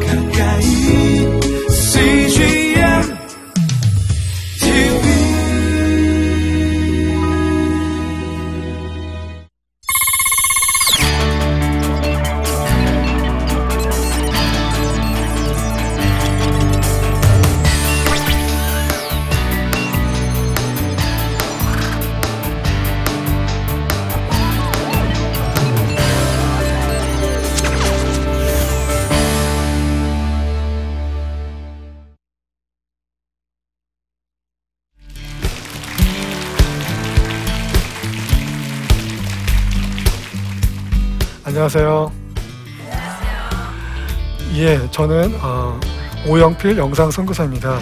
가까 안녕하세요. 예, 저는 어, 오영필 영상 선교사입니다.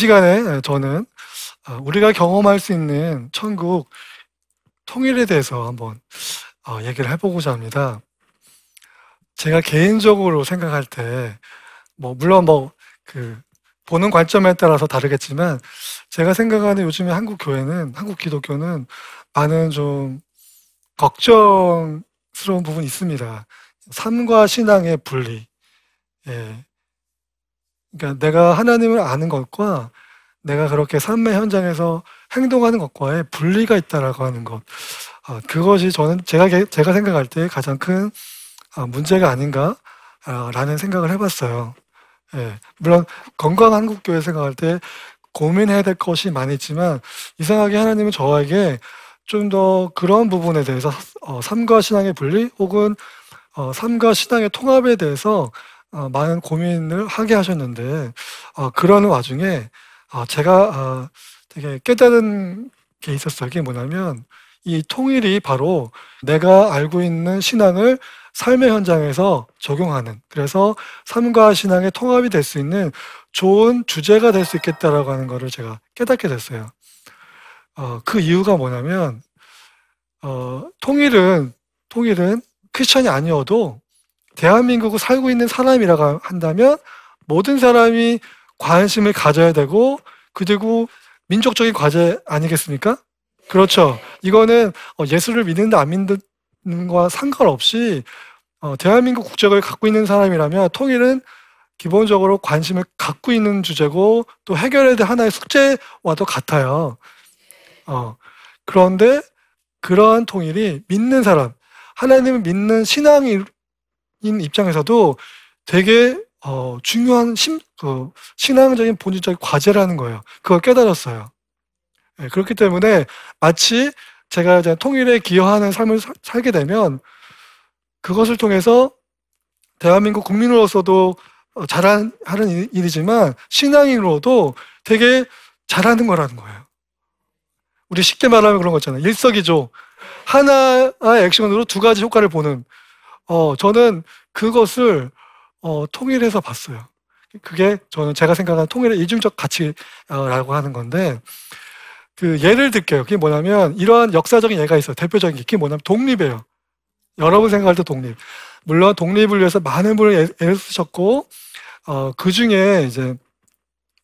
시간에 저는 어, 우리가 경험할 수 있는 천국 통일에 대해서 한번 어, 얘기를 해보고자 합니다. 제가 개인적으로 생각할 때, 뭐, 물론 뭐, 그, 보는 관점에 따라서 다르겠지만, 제가 생각하는 요즘에 한국 교회는, 한국 기독교는 많은 좀 걱정스러운 부분이 있습니다. 삶과 신앙의 분리. 예. 그러니까 내가 하나님을 아는 것과 내가 그렇게 삶의 현장에서 행동하는 것과의 분리가 있다라고 하는 것. 어, 그것이 저는 제가 게- 제가 생각할 때 가장 큰 어, 문제가 아닌가라는 생각을 해봤어요. 예, 물론 건강한 한국교회 생각할 때 고민해야 될 것이 많이 있지만 이상하게 하나님은 저에게 좀 더 그런 부분에 대해서 어, 삶과 신앙의 분리 혹은 어, 삶과 신앙의 통합에 대해서 어, 많은 고민을 하게 하셨는데 어, 그러는 와중에 어, 제가 어, 되게 깨달은 게 있었어요. 그게 뭐냐면 이 통일이 바로 내가 알고 있는 신앙을 삶의 현장에서 적용하는 그래서 삶과 신앙의 통합이 될 수 있는 좋은 주제가 될 수 있겠다라고 하는 것을 제가 깨닫게 됐어요. 어, 그 이유가 뭐냐면 어, 통일은 통일은 크리스천이 아니어도 대한민국을 살고 있는 사람이라고 한다면 모든 사람이 관심을 가져야 되고 그리고 민족적인 과제 아니겠습니까? 그렇죠. 이거는 어, 예수를 믿는다 안 믿는 거와 상관없이 어, 대한민국 국적을 갖고 있는 사람이라면 통일은 기본적으로 관심을 갖고 있는 주제고 또 해결해야 될 하나의 숙제와도 같아요. 어, 그런데 그러한 통일이 믿는 사람, 하나님을 믿는 신앙인 입장에서도 되게 어, 중요한 심, 그, 신앙적인 본질적인 과제라는 거예요. 그걸 깨달았어요. 예, 그렇기 때문에 마치 제가 이제 통일에 기여하는 삶을 사- 살게 되면 그것을 통해서 대한민국 국민으로서도 어, 잘한, 하는 일- 일이지만 신앙인으로도 되게 잘하는 거라는 거예요. 우리 쉽게 말하면 그런 거 있잖아요. 일석이조. 하나의 액션으로 두 가지 효과를 보는. 어, 저는 그것을 어, 통일해서 봤어요. 그게 저는 제가 생각하는 통일의 이중적 가치라고 하는 건데, 그 예를 들게요. 그게 뭐냐면 이러한 역사적인 예가 있어요. 대표적인 게 그게 뭐냐면 독립이에요. 여러분 생각할 때 독립. 물론 독립을 위해서 많은 분을 애- 애를 쓰셨고, 어, 그 중에 이제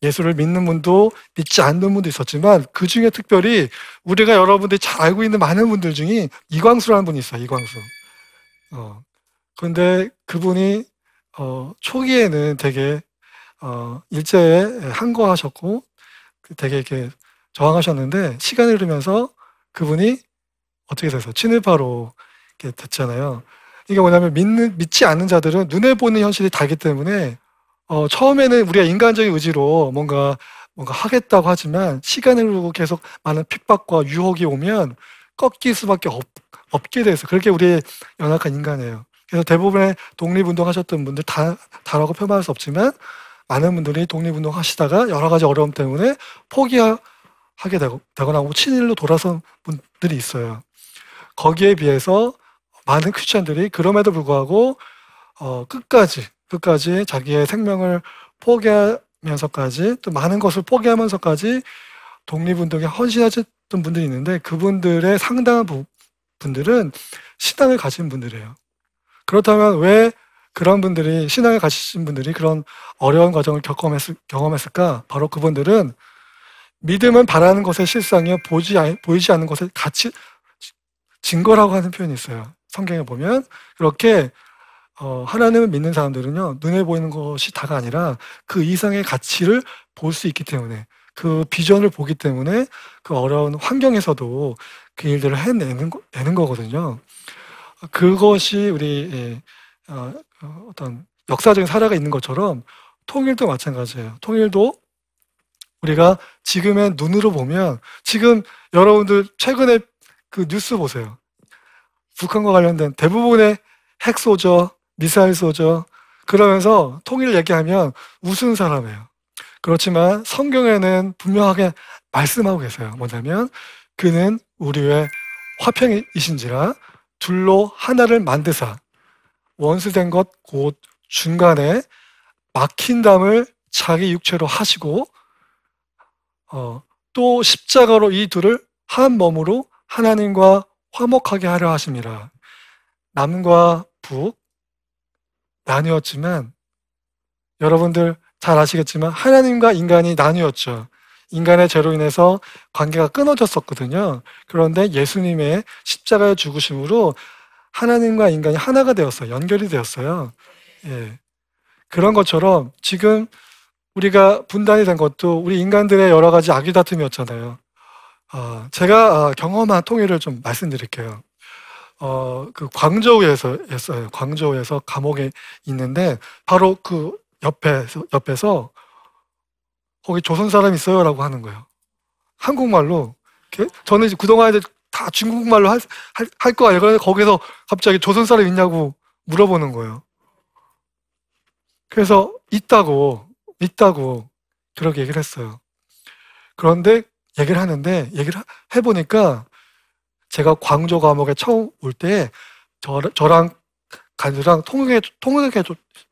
예수를 믿는 분도 믿지 않는 분도 있었지만 그 중에 특별히 우리가 여러분들이 잘 알고 있는 많은 분들 중에 이광수라는 분이 있어요. 이광수. 어, 그런데 그분이 어, 초기에는 되게 어, 일제에 항거하셨고 그 되게 이렇게 저항하셨는데 시간이 흐르면서 그분이 어떻게 돼서 친일파로 이렇게 됐잖아요. 이게 뭐냐면 믿는 믿지 않는 자들은 눈에 보는 현실이 다르기 때문에 어, 처음에는 우리가 인간적인 의지로 뭔가 뭔가 하겠다고 하지만 시간을 두고 계속 많은 핍박과 유혹이 오면 꺾일 수밖에 없, 없게 돼서 그렇게 우리의 연약한 인간이에요. 그래서 대부분의 독립운동 하셨던 분들 다, 다라고 표현할 수 없지만 많은 분들이 독립운동 하시다가 여러 가지 어려움 때문에 포기하게 되고, 되거나 뭐 친일로 돌아선 분들이 있어요. 거기에 비해서 많은 크리스천들이 그럼에도 불구하고 어, 끝까지 끝까지 자기의 생명을 포기하면서까지 또 많은 것을 포기하면서까지 독립운동에 헌신하셨던 분들이 있는데 그분들의 상당한 부, 분들은 신앙을 가진 분들이에요. 그렇다면 왜 그런 분들이 신앙을 가지신 분들이 그런 어려운 과정을 경험했을, 경험했을까? 바로 그분들은 믿음은 바라는 것의 실상이요 보지 보이지 않는 것의 가치 증거라고 하는 표현이 있어요. 성경에 보면 그렇게 어, 하나님을 믿는 사람들은요 눈에 보이는 것이 다가 아니라 그 이상의 가치를 볼 수 있기 때문에 그 비전을 보기 때문에 그 어려운 환경에서도 그 일들을 해내는 거, 내는 거거든요. 그것이 우리 예, 어, 어, 어떤 역사적인 사례가 있는 것처럼 통일도 마찬가지예요. 통일도 우리가 지금의 눈으로 보면 지금 여러분들 최근에 그 뉴스 보세요. 북한과 관련된 대부분의 핵 쏘죠, 미사일 쏘죠. 그러면서 통일 얘기하면 웃은 사람이에요. 그렇지만 성경에는 분명하게 말씀하고 계세요. 뭐냐면 그는 우리의 화평이신지라 둘로 하나를 만드사 원수된 것 곧 중간에 막힌 담을 자기 육체로 하시고 어, 또 십자가로 이 둘을 한 몸으로 하나님과 화목하게 하려 하십니다. 남과 북 나뉘었지만 여러분들 잘 아시겠지만 하나님과 인간이 나뉘었죠. 인간의 죄로 인해서 관계가 끊어졌었거든요. 그런데 예수님의 십자가의 죽으심으로 하나님과 인간이 하나가 되었어요. 연결이 되었어요. 예. 그런 것처럼 지금 우리가 분단이 된 것도 우리 인간들의 여러 가지 악의 다툼이었잖아요. 어, 제가 어, 경험한 통일을 좀 말씀드릴게요. 어, 그 광저우에서. 광저우에서 감옥에 있는데 바로 그 옆에서 옆에서 거기 조선 사람 있어요 라고 하는 거예요. 한국말로. 저는 그동안 이제 다 중국말로 할, 할, 할 거 아니에요. 그래서 거기서 갑자기 조선 사람 있냐고 물어보는 거예요. 그래서 있다고, 있다고 그렇게 얘기를 했어요. 그런데 얘기를 하는데 얘기를 해보니까 제가 광조 감옥에 처음 올 때 저랑 간주랑 통역해, 통역해,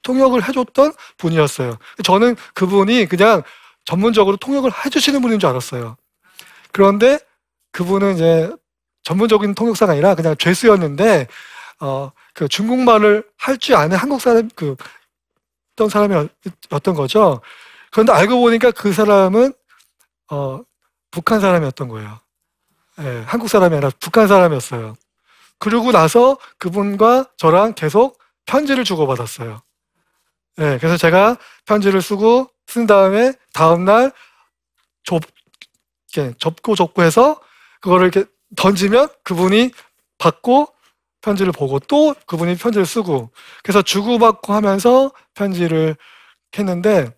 통역을 해줬던 분이었어요. 저는 그분이 그냥 전문적으로 통역을 해주시는 분인 줄 알았어요. 그런데 그분은 이제 전문적인 통역사가 아니라 그냥 죄수였는데 어, 그 중국말을 할 줄 아는 한국 사람 그 어떤 사람이었던 거죠. 그런데 알고 보니까 그 사람은 어, 북한 사람이었던 거예요. 예, 한국 사람이 아니라 북한 사람이었어요. 그러고 나서 그분과 저랑 계속 편지를 주고받았어요. 예, 그래서 제가 편지를 쓰고 쓴 다음에 다음날 접, 이렇게 접고 접고 해서 그거를 이렇게 던지면 그분이 받고 편지를 보고 또 그분이 편지를 쓰고 그래서 주고받고 하면서 편지를 했는데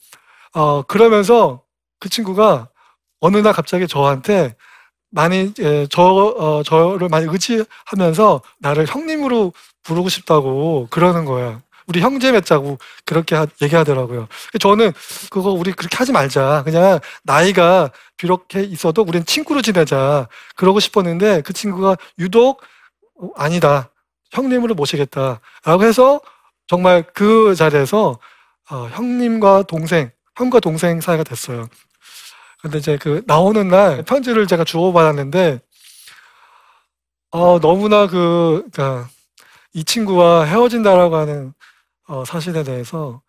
어 그러면서 그 친구가 어느 날 갑자기 저한테 많이 예, 저 어, 저를 많이 의지하면서 나를 형님으로 부르고 싶다고 그러는 거예요. 우리 형제 맺자고 그렇게 하, 얘기하더라고요. 저는 그거 우리 그렇게 하지 말자. 그냥 나이가 비록 해 있어도 우린 친구로 지내자. 그러고 싶었는데 그 친구가 유독 어, 아니다. 형님으로 모시겠다. 라고 해서 정말 그 자리에서 어, 형님과 동생, 형과 동생 사이가 됐어요. 근데 이제 그 나오는 날 편지를 제가 주고받았는데 어, 너무나 그, 그니까 이 친구와 헤어진다라고 하는 어, 사실에 대해서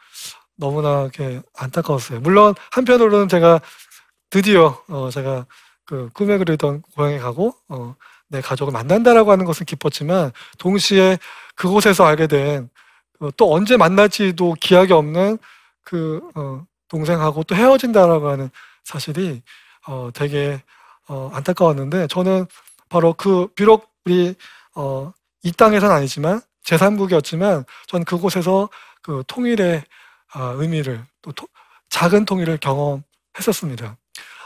너무나 이렇게 안타까웠어요. 물론 한편으로는 제가 드디어 어, 제가 그 꿈에 그리던 고향에 가고 어, 내 가족을 만난다라고 하는 것은 기뻤지만 동시에 그곳에서 알게 된또 어, 언제 만날지도 기약이 없는 그 어, 동생하고 또 헤어진다라고 하는 사실이 어, 되게 어, 안타까웠는데 저는 바로 그 비록 우리 어, 이 땅에선 아니지만 제3국이었지만 전 그곳에서 그 통일의 어, 의미를 또 토, 작은 통일을 경험했었습니다.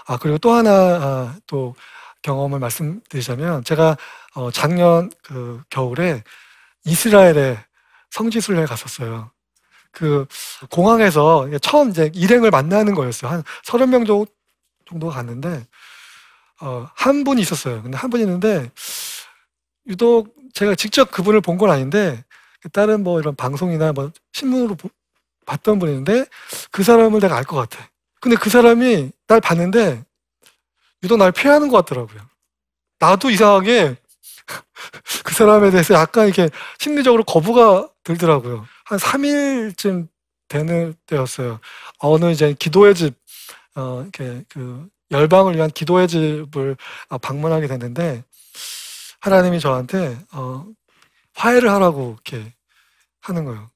아, 그리고 또 하나, 아, 또 경험을 말씀드리자면, 제가 어, 작년 그 겨울에 이스라엘에 성지순례에 갔었어요. 그 공항에서 처음 이제 일행을 만나는 거였어요. 한 30명 정도, 정도 갔는데, 어, 한 분이 있었어요. 근데 한 분이 있는데, 유독 제가 직접 그분을 본 건 아닌데, 다른 뭐 이런 방송이나 뭐 신문으로 보- 봤던 분인데, 그 사람을 내가 알 것 같아. 근데 그 사람이 날 봤는데, 유독 날 피하는 것 같더라고요. 나도 이상하게 그 사람에 대해서 약간 이렇게 심리적으로 거부가 들더라고요. 한 3일쯤 되는 때였어요. 어느 이제 기도의 집, 어, 이렇게 그 열방을 위한 기도의 집을 어, 방문하게 됐는데, 하나님이 저한테, 어, 화해를 하라고 이렇게 하는 거예요.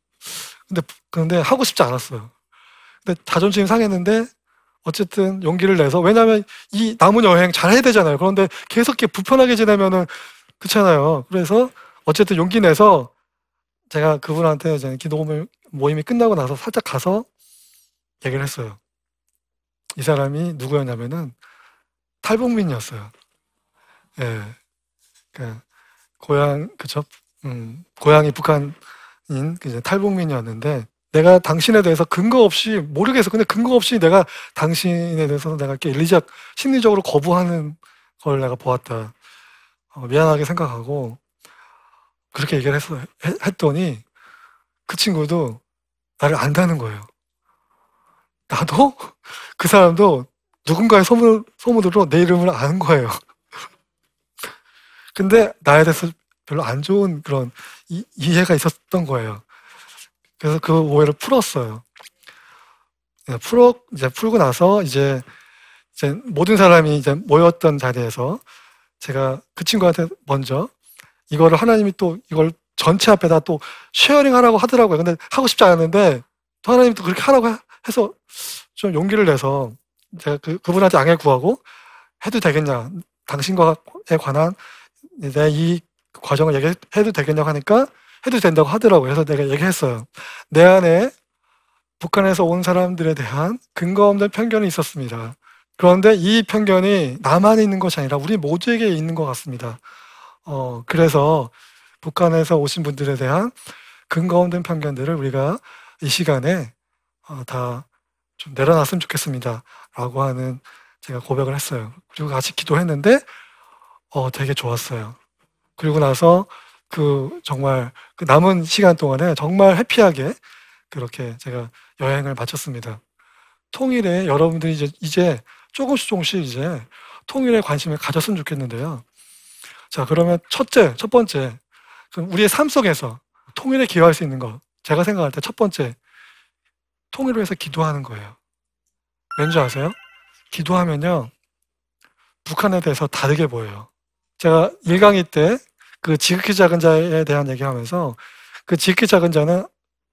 근데, 근데 하고 싶지 않았어요. 근데 자존심이 상했는데, 어쨌든 용기를 내서, 왜냐면 이 남은 여행 잘 해야 되잖아요. 그런데 계속 이렇게 불편하게 지내면은, 그렇잖아요. 그래서 어쨌든 용기 내서 제가 그분한테 이제 기도 모임- 모임이 끝나고 나서 살짝 가서 얘기를 했어요. 이 사람이 누구였냐면은 탈북민이었어요. 예. 그 고향 그쵸? 음, 고향이 북한인 그 이제 탈북민이었는데 내가 당신에 대해서 근거 없이 모르겠어. 근데 근거 없이 내가 당신에 대해서 내가 이렇게 일리적 심리적으로 거부하는 걸 내가 보았다. 어, 미안하게 생각하고 그렇게 얘기를 했어, 했- 했더니 그 친구도 나를 안다는 거예요. 나도 그 사람도 누군가의 소문, 소문으로 내 이름을 아는 거예요. 근데 나에 대해서 별로 안 좋은 그런 이, 이해가 있었던 거예요. 그래서 그 오해를 풀었어요. 네, 풀어 이제 풀고 나서 이제 이제 모든 사람이 이제 모였던 자리에서 제가 그 친구한테 먼저 이거를 하나님이 또 이걸 전체 앞에다 또 sharing 하라고 하더라고요. 근데 하고 싶지 않았는데 또 하나님이 또 그렇게 하라고 해- 해서 좀 용기를 내서 제가 그, 그분한테 양해 구하고 해도 되겠냐. 당신과에 관한 내이 과정을 얘기해도 되겠냐고 하니까 해도 된다고 하더라고요. 그래서 내가 얘기했어요. 내 안에 북한에서 온 사람들에 대한 근거 없는 편견이 있었습니다. 그런데 이 편견이 나만 있는 것이 아니라 우리 모두에게 있는 것 같습니다. 어, 그래서 북한에서 오신 분들에 대한 근거 없는 편견들을 우리가 이 시간에 어, 다좀 내려놨으면 좋겠습니다. 라고 하는 제가 고백을 했어요. 그리고 같이 기도했는데, 어, 되게 좋았어요. 그리고 나서 그 정말 그 남은 시간 동안에 정말 해피하게 그렇게 제가 여행을 마쳤습니다. 통일에 여러분들이 이제, 이제 조금씩 조금씩 이제 통일에 관심을 가졌으면 좋겠는데요. 자, 그러면 첫째, 첫 번째, 그럼 우리의 삶 속에서 통일에 기여할 수 있는 것. 제가 생각할 때 첫 번째, 통일을 위해서 기도하는 거예요. 왠지 아세요? 기도하면요, 북한에 대해서 다르게 보여요. 제가 1강의 때 그 지극히 작은 자에 대한 얘기하면서 그 지극히 작은 자는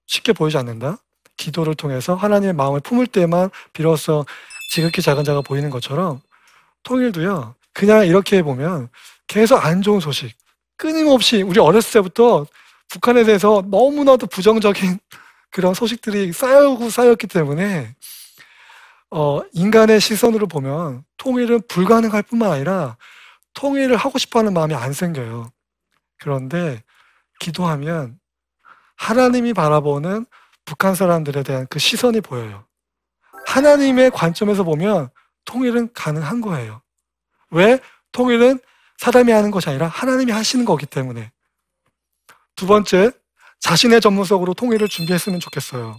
쉽게 보이지 않는다. 기도를 통해서 하나님의 마음을 품을 때만 비로소 지극히 작은 자가 보이는 것처럼 통일도요. 그냥 이렇게 보면 계속 안 좋은 소식, 끊임없이 우리 어렸을 때부터 북한에 대해서 너무나도 부정적인 그런 소식들이 쌓여고 쌓였기 때문에 어, 인간의 시선으로 보면 통일은 불가능할 뿐만 아니라 통일을 하고 싶어 하는 마음이 안 생겨요. 그런데 기도하면 하나님이 바라보는 북한 사람들에 대한 그 시선이 보여요. 하나님의 관점에서 보면 통일은 가능한 거예요. 왜? 통일은 사람이 하는 것이 아니라 하나님이 하시는 거기 때문에. 두 번째, 자신의 전문성으로 통일을 준비했으면 좋겠어요.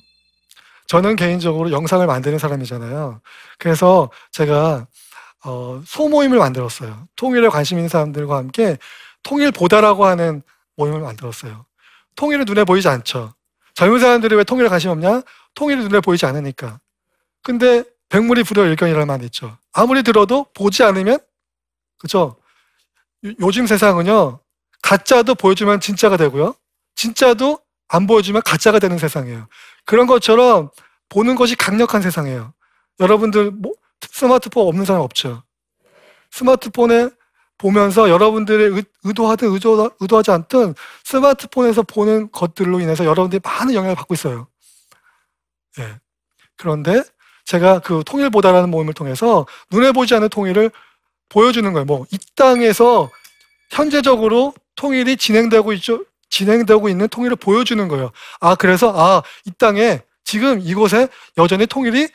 저는 개인적으로 영상을 만드는 사람이잖아요. 그래서 제가 어, 소모임을 만들었어요. 통일에 관심 있는 사람들과 함께 통일보다라고 하는 모임을 만들었어요. 통일은 눈에 보이지 않죠. 젊은 사람들이 왜 통일에 관심 없냐? 통일이 눈에 보이지 않으니까. 근데 백물이 불여 일견이라는 말이 있죠. 아무리 들어도 보지 않으면 그죠? 요- 요즘 세상은요. 가짜도 보여주면 진짜가 되고요. 진짜도 안 보여주면 가짜가 되는 세상이에요. 그런 것처럼 보는 것이 강력한 세상이에요. 여러분들 뭐, 스마트폰 없는 사람 없죠. 스마트폰에 보면서 여러분들의 의- 의도하든 의도, 의도하지 않든 스마트폰에서 보는 것들로 인해서 여러분들이 많은 영향을 받고 있어요. 예. 그런데 제가 그 통일보다라는 모임을 통해서 눈에 보이지 않는 통일을 보여주는 거예요. 뭐 이 땅에서 현재적으로 통일이 진행되고 있죠. 진행되고 있는 통일을 보여주는 거예요. 아 그래서 아 이 땅에 지금 이곳에 여전히 통일이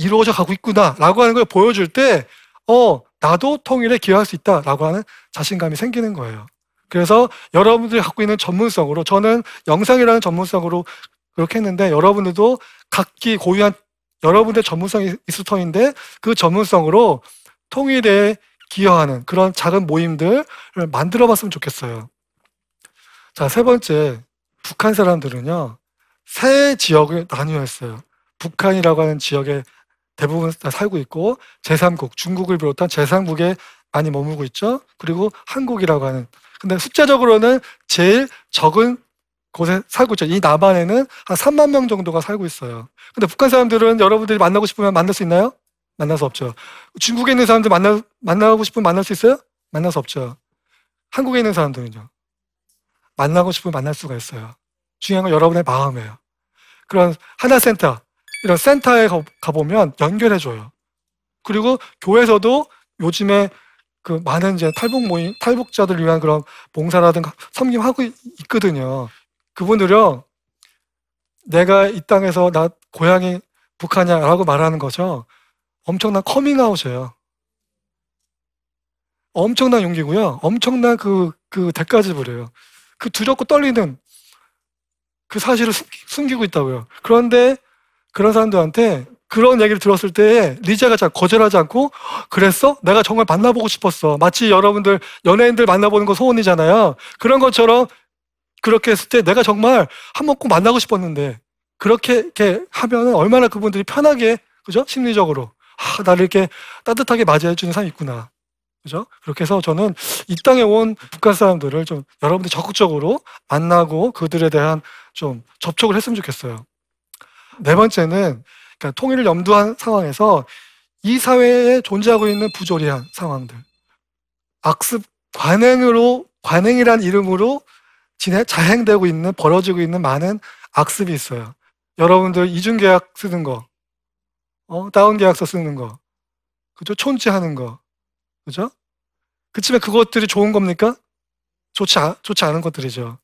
이루어져 가고 있구나라고 하는 걸 보여줄 때 어, 나도 통일에 기여할 수 있다라고 하는 자신감이 생기는 거예요. 그래서 여러분들이 갖고 있는 전문성으로 저는 영상이라는 전문성으로 그렇게 했는데 여러분들도 각기 고유한 여러분의 전문성이 있을 터인데 그 전문성으로 통일에 기여하는 그런 작은 모임들을 만들어 봤으면 좋겠어요. 자, 세 번째. 북한 사람들은요, 세 지역을 나뉘어 있어요. 북한이라고 하는 지역에 대부분 다 살고 있고, 제3국, 중국을 비롯한 제3국에 많이 머물고 있죠. 그리고 한국이라고 하는. 근데 숫자적으로는 제일 적은 곳에 살고 있죠. 이 남한에는 한 3만 명 정도가 살고 있어요. 근데 북한 사람들은 여러분들이 만나고 싶으면 만날 수 있나요? 만날 수 없죠. 중국에 있는 사람들 만나, 만나고 싶으면 만날 수 있어요? 만날 수 없죠. 한국에 있는 사람들은요. 만나고 싶으면 만날 수가 있어요. 중요한 건 여러분의 마음이에요. 그런 하나센터, 이런 센터에 가- 가보면 연결해줘요. 그리고 교회에서도 요즘에 그 많은 이제 탈북 모임, 탈북자들 위한 그런 봉사라든가 섬김하고 있- 있거든요. 그분들요, 내가 이 땅에서 나 고향이 북한이야라고 말하는 거죠. 엄청난 커밍아웃이에요. 엄청난 용기고요. 엄청난 그, 그 대가 지불이에요. 그 두렵고 떨리는 그 사실을 숨기, 고 있다고요. 그런데 그런 사람들한테 그런 얘기를 들었을 때 리자가 잘 거절하지 않고 그랬어? 내가 정말 만나보고 싶었어. 마치 여러분들 연예인들 만나보는 거 소원이잖아요. 그런 것처럼 그렇게 했을 때 내가 정말 한 번 꼭 만나고 싶었는데 그렇게 이렇게 하면은 얼마나 그분들이 편하게 그죠? 심리적으로 아, 나를 이렇게 따뜻하게 맞이해 주는 사람이 있구나. 그죠? 그렇게 해서 저는 이 땅에 온 북한 사람들을 좀 여러분들 적극적으로 만나고 그들에 대한 좀 접촉을 했으면 좋겠어요. 네 번째는 그러니까 통일을 염두한 상황에서 이 사회에 존재하고 있는 부조리한 상황들, 악습 관행으로 관행이란 이름으로 진행 자행되고 있는 벌어지고 있는 많은 악습이 있어요. 여러분들 이중 계약 쓰는 거, 어, 다운 계약서 쓰는 거, 그죠? 촌지하는 거, 그죠? 그치만 그것들이 좋은 겁니까? 좋지, 아, 좋지 않은 것들이죠.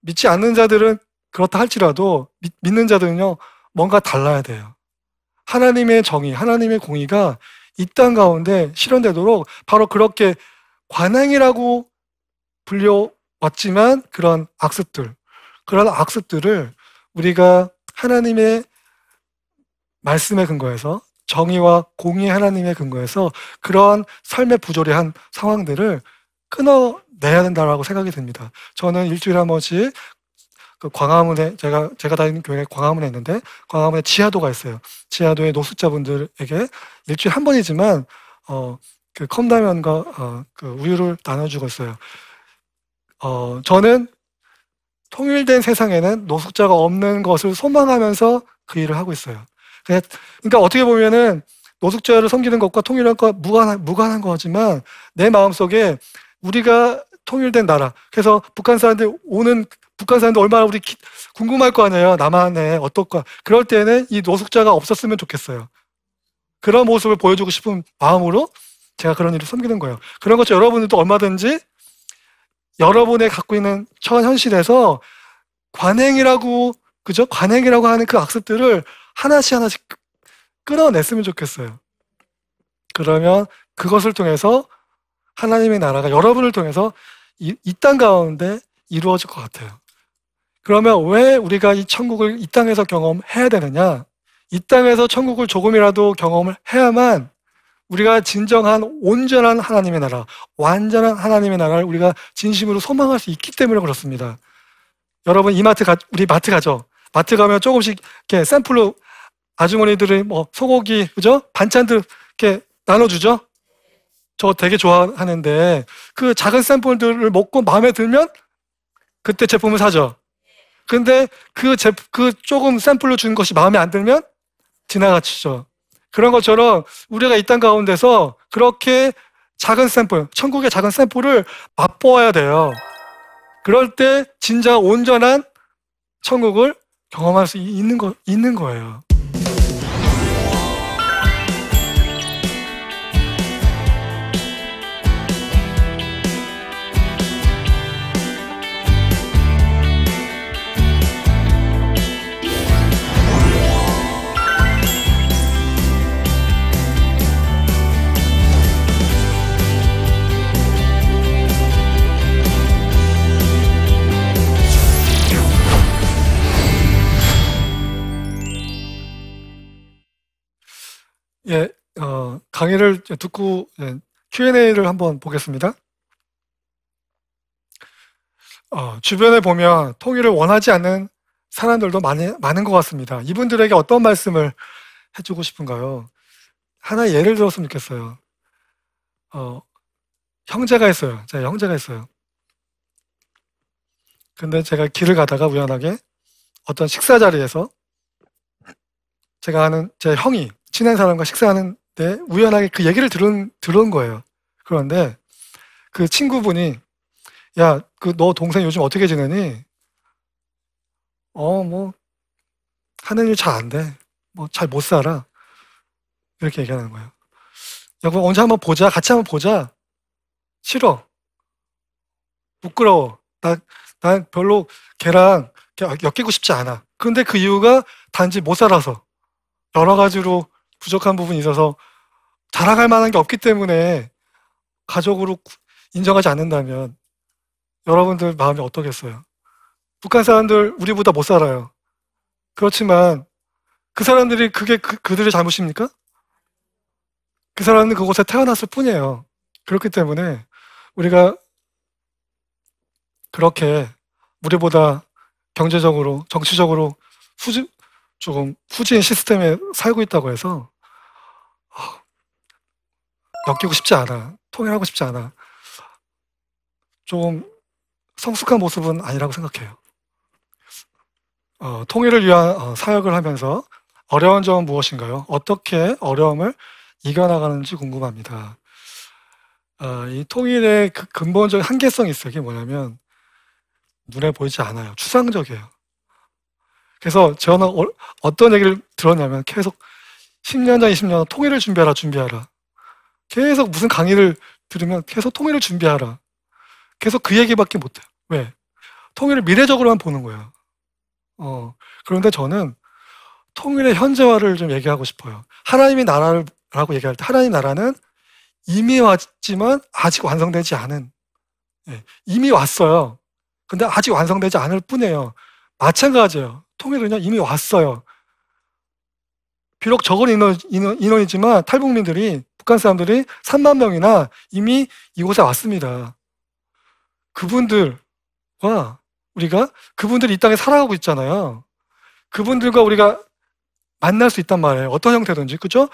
믿지 않는 자들은 그렇다 할지라도 믿, 믿는 자들은요, 뭔가 달라야 돼요. 하나님의 정의, 하나님의 공의가 이 땅 가운데 실현되도록 바로 그렇게 관행이라고 불려왔지만 그런 악습들, 그런 악습들을 우리가 하나님의 말씀에 근거해서 정의와 공의 하나님의 근거해서 그러한 삶의 부조리한 상황들을 끊어내야 된다라고 생각이 듭니다. 저는 일주일에 한 번씩 그 광화문에 제가 제가 다니는 교회 광화문에 있는데 광화문에 지하도가 있어요. 지하도의 노숙자분들에게 일주일에 한 번이지만 어 그 컵라면과 어, 그 우유를 나눠주고 있어요. 어 저는 통일된 세상에는 노숙자가 없는 것을 소망하면서 그 일을 하고 있어요. 그러니까 어떻게 보면은 노숙자를 섬기는 것과 통일한 것 무관한 무관한 거지만 내 마음 속에 우리가 통일된 나라. 그래서 북한 사람들 오는 북한 사람들 얼마나 우리 기, 궁금할 거 아니에요. 남한에 어떨까. 그럴 때는 이 노숙자가 없었으면 좋겠어요. 그런 모습을 보여주고 싶은 마음으로 제가 그런 일을 섬기는 거예요. 그런 것처럼 여러분들도 얼마든지 여러분의 갖고 있는 처한 현실에서 관행이라고 그죠? 관행이라고 하는 그 악습들을 하나씩 하나씩 끊어냈으면 좋겠어요. 그러면 그것을 통해서 하나님의 나라가 여러분을 통해서 이 땅 가운데 이루어질 것 같아요. 그러면 왜 우리가 이 천국을 이 땅에서 경험해야 되느냐? 이 땅에서 천국을 조금이라도 경험을 해야만 우리가 진정한 온전한 하나님의 나라, 완전한 하나님의 나라를 우리가 진심으로 소망할 수 있기 때문에 그렇습니다. 여러분 이마트 가 우리 마트 가죠. 마트 가면 조금씩 이렇게 샘플로 아주머니들이 뭐 소고기 그죠? 반찬들 이렇게 나눠주죠. 저 되게 좋아하는데 그 작은 샘플들을 먹고 마음에 들면 그때 제품을 사죠. 근데 그, 제, 그 조금 샘플로 준 것이 마음에 안 들면 지나가치죠. 그런 것처럼 우리가 이 땅 가운데서 그렇게 작은 샘플, 천국의 작은 샘플을 맛보아야 돼요. 그럴 때 진짜 온전한 천국을 경험할 수 있는 거, 있는 거예요. 강의를 듣고 예, Q&A를 한번 보겠습니다. 어, 주변에 보면 통일을 원하지 않는 사람들도 많이, 많은 것 같습니다. 이분들에게 어떤 말씀을 해주고 싶은가요? 하나 예를 들었으면 좋겠어요. 어, 형제가 있어요. 제 형제가 있어요. 근데 제가 길을 가다가 우연하게 어떤 식사 자리에서 제가 아는 제 형이 친한 사람과 식사하는 데 우연하게 그 얘기를 들은, 들은 거예요. 그런데 그 친구분이 야, 그 너 동생 요즘 어떻게 지내니? 어, 뭐 하는 일 잘 안 돼. 뭐 잘 못 살아. 이렇게 얘기하는 거예요. 야, 그럼 언제 한번 보자. 같이 한번 보자. 싫어. 부끄러워. 나, 난 별로 걔랑 엮이고 싶지 않아. 근데 그 이유가 단지 못 살아서. 여러 가지로 부족한 부분이 있어서 자랑할 만한 게 없기 때문에 가족으로 인정하지 않는다면 여러분들 마음이 어떠겠어요? 북한 사람들 우리보다 못 살아요. 그렇지만 그 사람들이 그게 그, 그들의 잘못입니까? 그 사람은 그곳에 태어났을 뿐이에요. 그렇기 때문에 우리가 그렇게 우리보다 경제적으로, 정치적으로 후지, 조금 후진 시스템에 살고 있다고 해서 어, 엮이고 싶지 않아. 통일하고 싶지 않아. 좀 성숙한 모습은 아니라고 생각해요. 어, 통일을 위한 어, 사역을 하면서 어려운 점은 무엇인가요? 어떻게 어려움을 이겨나가는지 궁금합니다. 어, 이 통일의 그 근본적인 한계성이 있어요. 이게 뭐냐면 눈에 보이지 않아요. 추상적이에요. 그래서 저는 어, 떤 얘기를 들었냐면 계속 10년 전, 20년 전 통일을 준비하라, 준비하라. 계속 무슨 강의를 들으면 계속 통일을 준비하라. 계속 그 얘기밖에 못해요. 왜? 통일을 미래적으로만 보는 거예요. 어, 그런데 저는 통일의 현재화를 좀 얘기하고 싶어요. 하나님의 나라라고 얘기할 때 하나님 나라는 이미 왔지만 아직 완성되지 않은 예, 이미 왔어요. 근데 아직 완성되지 않을 뿐이에요. 마찬가지예요. 통일은요 이미 왔어요. 비록 적은 인원, 인원, 이지만 탈북민들이 북한 사람들이 3만 명이나 이미 이곳에 왔습니다. 그분들과 우리가 그분들이 이 땅에 살아가고 있잖아요. 그분들과 우리가 만날 수 있단 말이에요. 어떤 형태든지, 그죠?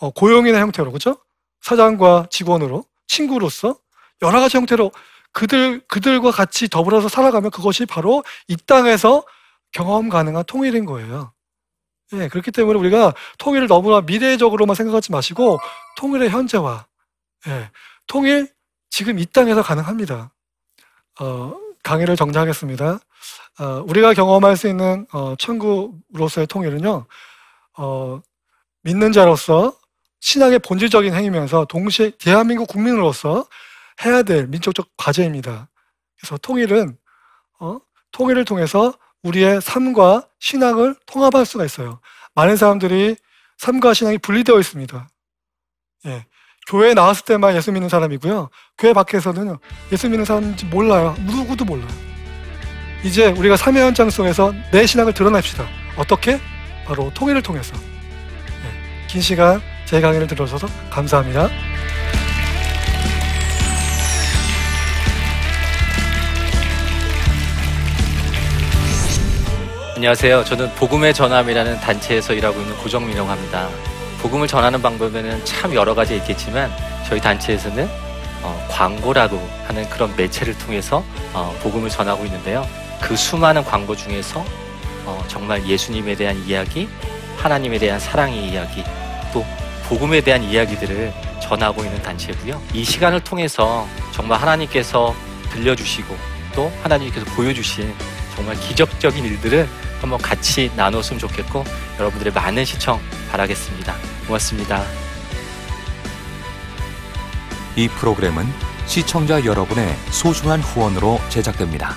어, 고용인의 형태로, 그죠? 사장과 직원으로, 친구로서, 여러 가지 형태로 그들, 그들과 같이 더불어서 살아가면 그것이 바로 이 땅에서 경험 가능한 통일인 거예요. 예, 그렇기 때문에 우리가 통일을 너무나 미래적으로만 생각하지 마시고 통일의 현재화, 예, 통일 지금 이 땅에서 가능합니다. 어, 강의를 정리하겠습니다. 어, 우리가 경험할 수 있는 어, 천국으로서의 통일은요, 어, 믿는 자로서 신앙의 본질적인 행위면서 동시에 대한민국 국민으로서 해야 될 민족적 과제입니다. 그래서 통일은 어, 통일을 통해서 우리의 삶과 신앙을 통합할 수가 있어요. 많은 사람들이 삶과 신앙이 분리되어 있습니다. 예. 교회에 나왔을 때만 예수 믿는 사람이고요. 교회 밖에서는 예수 믿는 사람인지 몰라요. 누구도 몰라요. 이제 우리가 삶의 현장 속에서 내 신앙을 드러냅시다. 어떻게? 바로 통일을 통해서. 네. 긴 시간 제 강의를 들어주셔서 감사합니다. 안녕하세요. 저는 복음의 전함이라는 단체에서 일하고 있는 고정민이라고 합니다. 복음을 전하는 방법에는 참 여러 가지 있겠지만 저희 단체에서는 어, 광고라고 하는 그런 매체를 통해서 어, 복음을 전하고 있는데요. 그 수많은 광고 중에서 어, 정말 예수님에 대한 이야기, 하나님에 대한 사랑의 이야기, 또 복음에 대한 이야기들을 전하고 있는 단체고요. 이 시간을 통해서 정말 하나님께서 들려주시고 또 하나님께서 보여주신 정말 기적적인 일들을 한번 같이 나눴으면 좋겠고 여러분들의 많은 시청 바라겠습니다. 고맙습니다. 이 프로그램은 시청자 여러분의 소중한 후원으로 제작됩니다.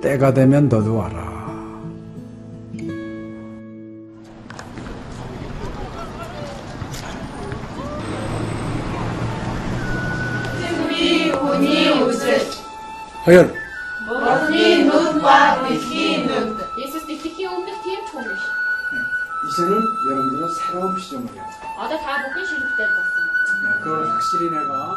때가 되면 너도 와라. 승비 운이 우슬 하연 머니 눈과 빛이 눈 네, 이제는 여러분들은 새로운 시점을 해요. 아다 먹기 싫을 때 봤어. 그걸 확실히 내가